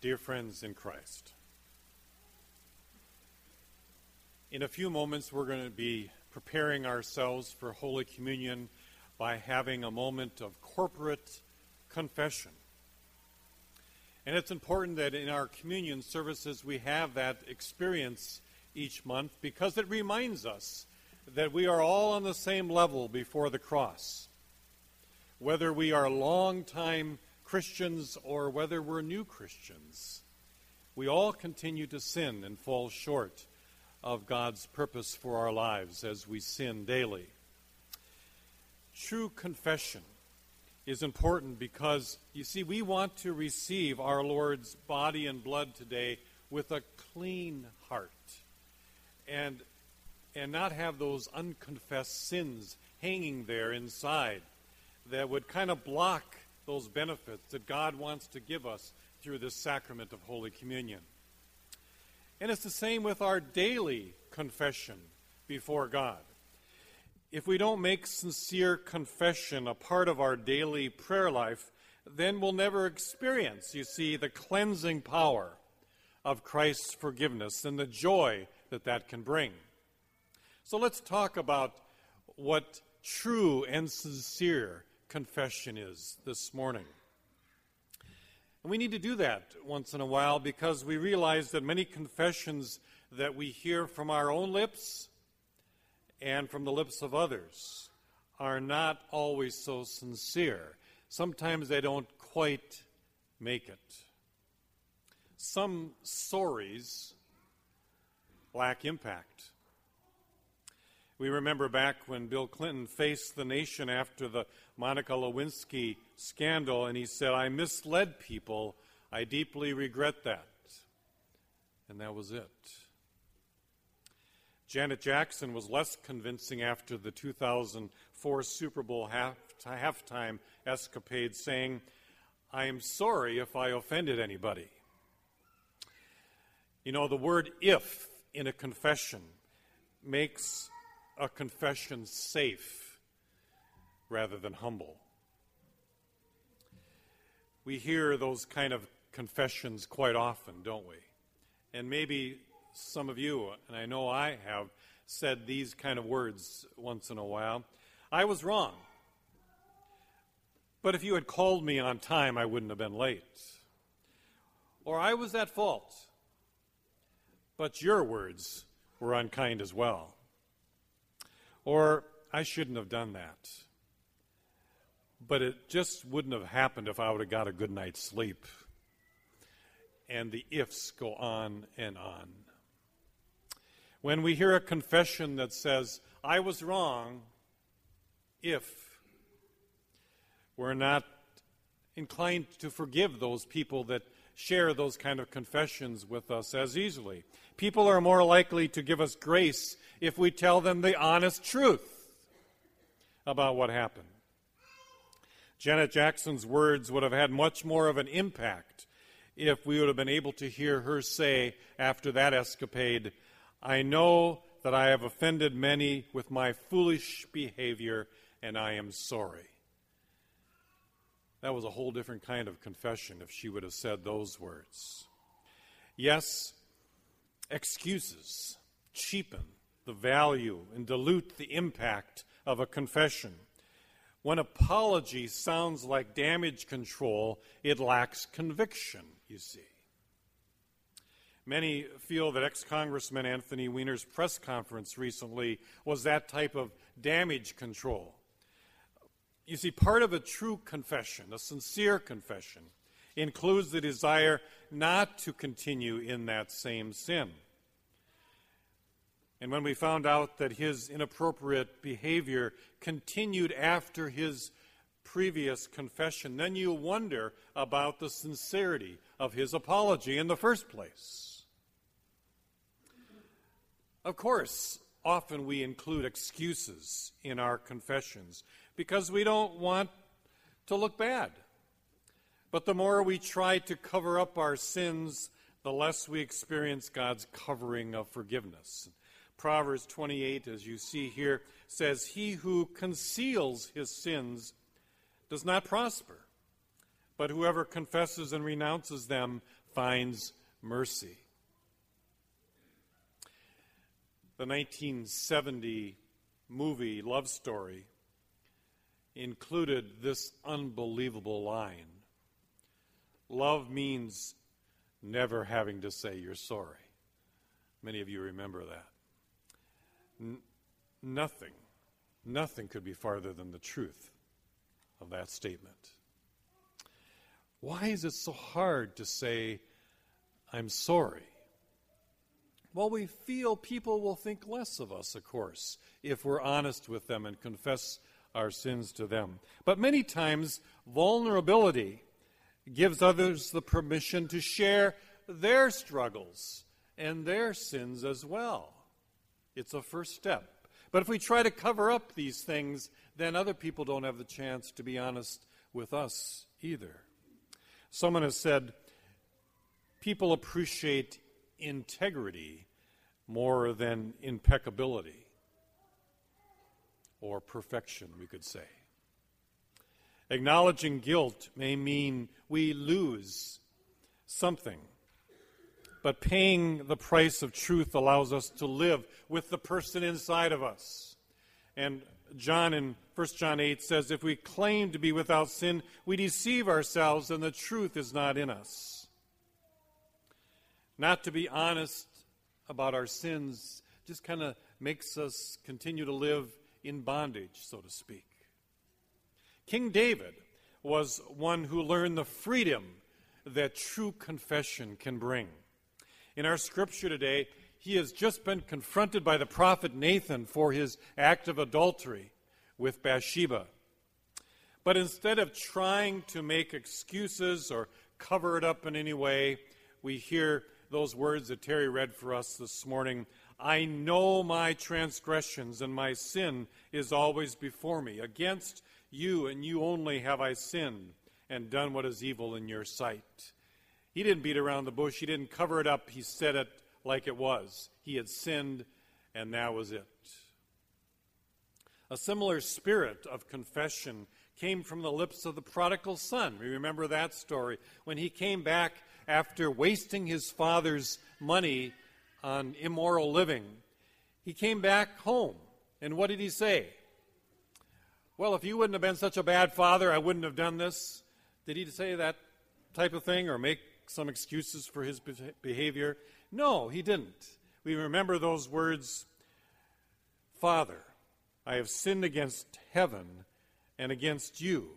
Dear friends in Christ, in a few moments we're going to be preparing ourselves for Holy Communion by having a moment of corporate confession. And it's important that in our communion services we have that experience each month because it reminds us that we are all on the same level before the cross. Whether we are long-time Christians or whether we're new Christians, we all continue to sin and fall short of God's purpose for our lives as we sin daily. True confession is important because, you see, we want to receive our Lord's body and blood today with a clean heart and, and not have those unconfessed sins hanging there inside that would kind of block those benefits that God wants to give us through this sacrament of Holy Communion. And it's the same with our daily confession before God. If we don't make sincere confession a part of our daily prayer life, then we'll never experience, you see, the cleansing power of Christ's forgiveness and the joy that that can bring. So let's talk about what true and sincere confession is this morning. And we need to do that once in a while because we realize that many confessions that we hear from our own lips and from the lips of others are not always so sincere. Sometimes they don't quite make it. Some stories lack impact. We remember back when Bill Clinton faced the nation after the Monica Lewinsky scandal, and he said, I misled people. I deeply regret that. And that was it. Janet Jackson was less convincing after the 2004 Super Bowl half, halftime escapade, saying, I am sorry if I offended anybody. You know, the word if in a confession makes a confession safe rather than humble. We hear those kind of confessions quite often, don't we? And maybe some of you, and I know I have, said these kind of words once in a while. I was wrong. But if you had called me on time, I wouldn't have been late. Or I was at fault. But your words were unkind as well. Or, I shouldn't have done that. But it just wouldn't have happened if I would have got a good night's sleep. And the ifs go on and on. When we hear a confession that says, I was wrong, if we're not inclined to forgive those people that share those kind of confessions with us as easily. People are more likely to give us grace if we tell them the honest truth about what happened. Janet Jackson's words would have had much more of an impact if we would have been able to hear her say after that escapade, I know that I have offended many with my foolish behavior, and I am sorry. That was a whole different kind of confession if she would have said those words. Yes, excuses cheapen the value and dilute the impact of a confession. When apology sounds like damage control, it lacks conviction, you see. Many feel that ex Congressman Anthony Weiner's press conference recently was that type of damage control. You see, part of a true confession, a sincere confession, includes the desire not to continue in that same sin. And when we found out that his inappropriate behavior continued after his previous confession, then you wonder about the sincerity of his apology in the first place. Of course, often we include excuses in our confessions because we don't want to look bad. But the more we try to cover up our sins, the less we experience God's covering of forgiveness. Proverbs 28, as you see here, says, He who conceals his sins does not prosper, but whoever confesses and renounces them finds mercy. The 1970 movie Love Story included this unbelievable line Love means never having to say you're sorry. Many of you remember that. N- nothing, nothing could be farther than the truth of that statement. Why is it so hard to say, I'm sorry? Well, we feel people will think less of us, of course, if we're honest with them and confess our sins to them. But many times, vulnerability gives others the permission to share their struggles and their sins as well. It's a first step. But if we try to cover up these things, then other people don't have the chance to be honest with us either. Someone has said, people appreciate integrity more than impeccability or perfection, we could say. Acknowledging guilt may mean we lose something, but paying the price of truth allows us to live with the person inside of us. And John in 1 John 8 says, If we claim to be without sin, we deceive ourselves and the truth is not in us. Not to be honest about our sins just kind of makes us continue to live in bondage, so to speak. King David was one who learned the freedom that true confession can bring. In our scripture today, he has just been confronted by the prophet Nathan for his act of adultery with Bathsheba. But instead of trying to make excuses or cover it up in any way, we hear those words that Terry read for us this morning I know my transgressions, and my sin is always before me. Against you and you only have I sinned and done what is evil in your sight. He didn't beat around the bush, he didn't cover it up, he said it like it was. He had sinned, and that was it. A similar spirit of confession came from the lips of the prodigal son. We remember that story. When he came back after wasting his father's money on immoral living, he came back home. And what did he say? Well, if you wouldn't have been such a bad father, I wouldn't have done this. Did he say that type of thing or make some excuses for his behavior? No, he didn't. We remember those words Father, I have sinned against heaven and against you.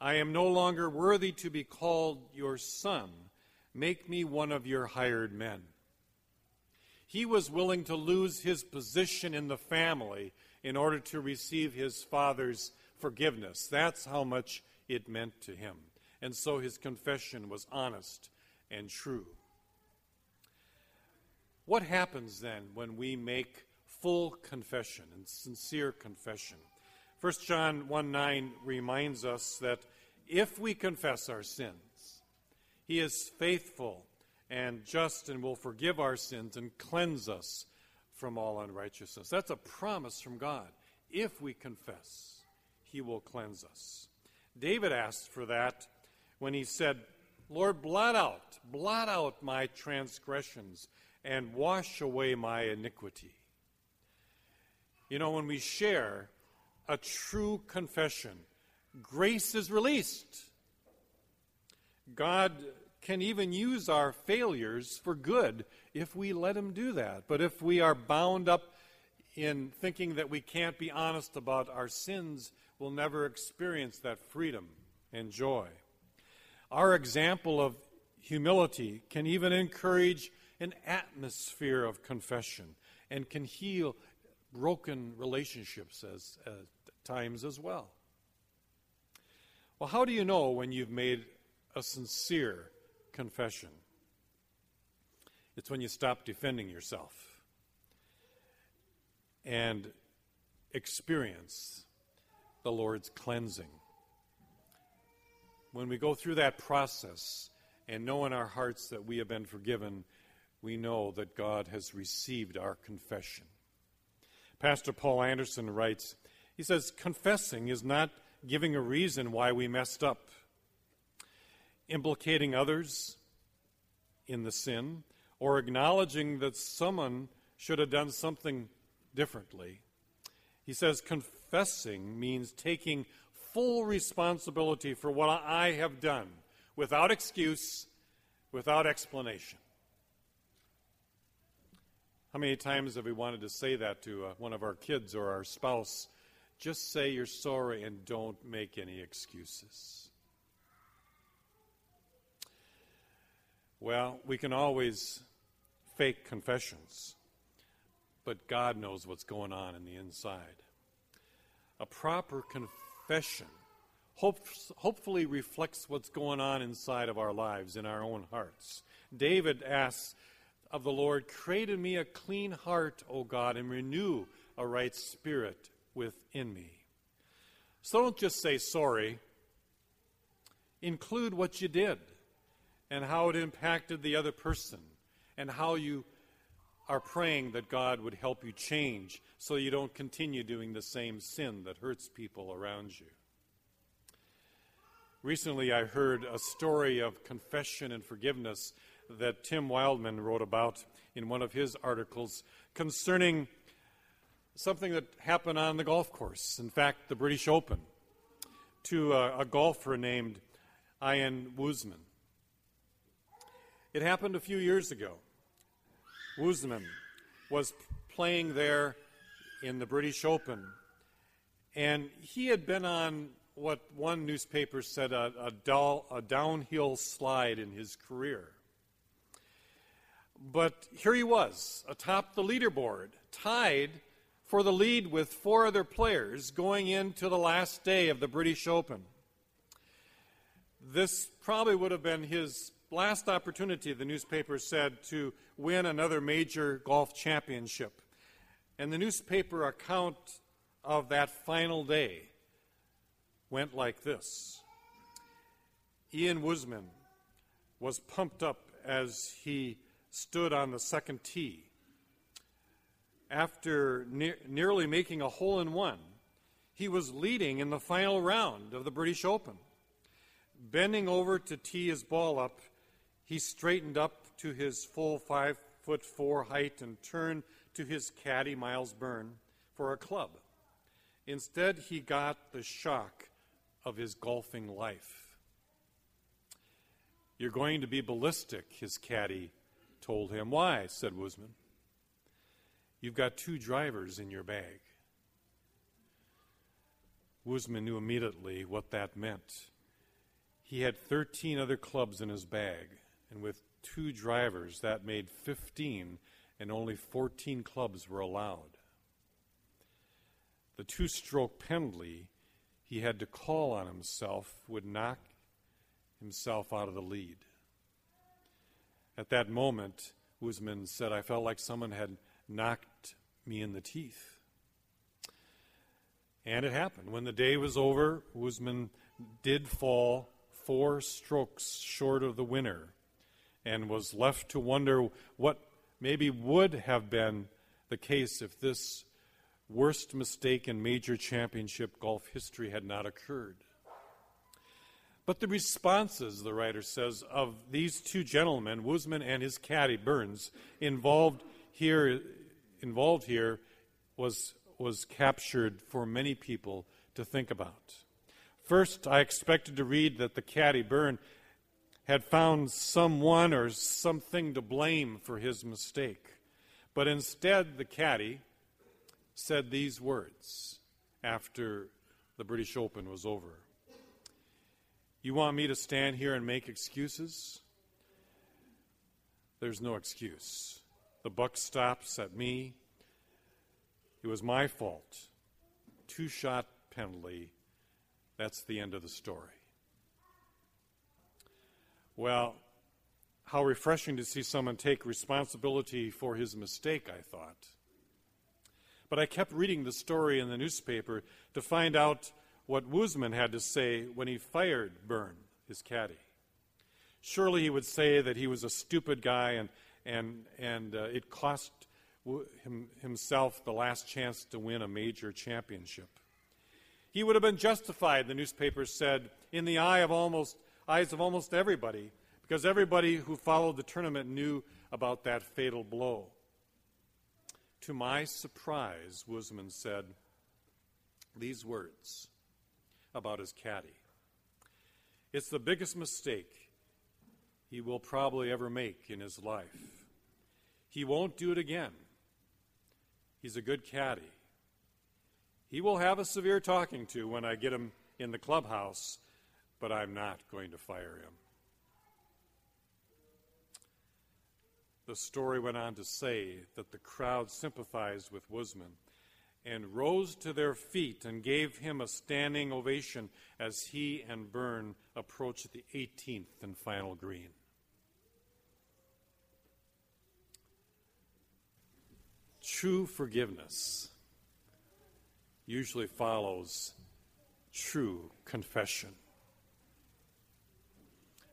I am no longer worthy to be called your son. Make me one of your hired men. He was willing to lose his position in the family in order to receive his father's forgiveness. That's how much it meant to him. And so his confession was honest and true. What happens then when we make full confession and sincere confession? 1 John 1 9 reminds us that if we confess our sins, he is faithful and just and will forgive our sins and cleanse us from all unrighteousness. That's a promise from God. If we confess, he will cleanse us. David asked for that when he said, Lord, blot out, blot out my transgressions and wash away my iniquity. You know, when we share a true confession, grace is released. God can even use our failures for good if we let Him do that. But if we are bound up in thinking that we can't be honest about our sins, we'll never experience that freedom and joy. Our example of humility can even encourage an atmosphere of confession and can heal broken relationships as, at times as well. Well, how do you know when you've made a sincere confession. It's when you stop defending yourself and experience the Lord's cleansing. When we go through that process and know in our hearts that we have been forgiven, we know that God has received our confession. Pastor Paul Anderson writes, he says, confessing is not giving a reason why we messed up implicating others, in the sin or acknowledging that someone should have done something differently. He says confessing means taking full responsibility for what I have done without excuse, without explanation. How many times have we wanted to say that to uh, one of our kids or our spouse? Just say you're sorry and don't make any excuses. Well, we can always fake confessions, but God knows what's going on in the inside. A proper confession hopes, hopefully reflects what's going on inside of our lives, in our own hearts. David asks of the Lord, Create in me a clean heart, O God, and renew a right spirit within me. So don't just say sorry, include what you did and how it impacted the other person and how you are praying that God would help you change so you don't continue doing the same sin that hurts people around you. Recently, I heard a story of confession and forgiveness that Tim Wildman wrote about in one of his articles concerning something that happened on the golf course. In fact, the British Open, to a, a golfer named Ian Woosnam. It happened a few years ago. Woosnam was playing there in the British Open, and he had been on what one newspaper said a, a, dull, a downhill slide in his career. But here he was, atop the leaderboard, tied for the lead with four other players going into the last day of the British Open. This probably would have been his last opportunity, the newspaper said, to win another major golf championship. And the newspaper account of that final day went like this Ian Woosnam was pumped up as he stood on the second tee. After ne- nearly making a hole in one, he was leading in the final round of the British Open. Bending over to tee his ball up, he straightened up to his full five foot four height and turned to his caddy, Myles Byrne, for a club. Instead, he got the shock of his golfing life. You're going to be ballistic, his caddy told him. Why? said Woosnam. You've got two drivers in your bag. Woosnam knew immediately what that meant. He had 13 other clubs in his bag and with two drivers, that made 15, and only 14 clubs were allowed. The two stroke penalty he had to call on himself would knock himself out of the lead. At that moment, Woosnam said, I felt like someone had knocked me in the teeth. And it happened. When the day was over, Woosnam did fall four strokes short of the winner and was left to wonder what maybe would have been the case if this worst mistake in major championship golf history had not occurred. But the responses, the writer says, of these two gentlemen, Woosnam and his caddy Burns, involved here, involved here was, was captured for many people to think about. First, I expected to read that the caddy Byrne had found someone or something to blame for his mistake. But instead, the caddy said these words after the British Open was over You want me to stand here and make excuses? There's no excuse. The buck stops at me. It was my fault. Two shot penalty. That's the end of the story. Well, how refreshing to see someone take responsibility for his mistake, I thought. But I kept reading the story in the newspaper to find out what Woosnam had to say when he fired Byrne, his caddy. Surely he would say that he was a stupid guy and, and, and uh, it cost him, himself the last chance to win a major championship. He would have been justified, the newspaper said, in the eye of almost eyes of almost everybody because everybody who followed the tournament knew about that fatal blow. To my surprise, Woosnam said these words about his caddy It's the biggest mistake he will probably ever make in his life. He won't do it again. He's a good caddy. He will have a severe talking to when I get him in the clubhouse, but I'm not going to fire him. The story went on to say that the crowd sympathized with Woosnam and rose to their feet and gave him a standing ovation as he and Byrne approached the 18th and final green. True forgiveness usually follows true confession.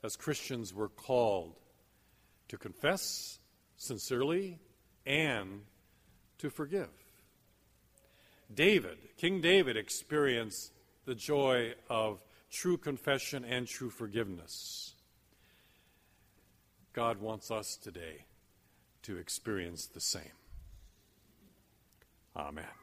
As Christians, we're called to confess sincerely and to forgive. David, King David, experienced the joy of true confession and true forgiveness. God wants us today to experience the same. Amen.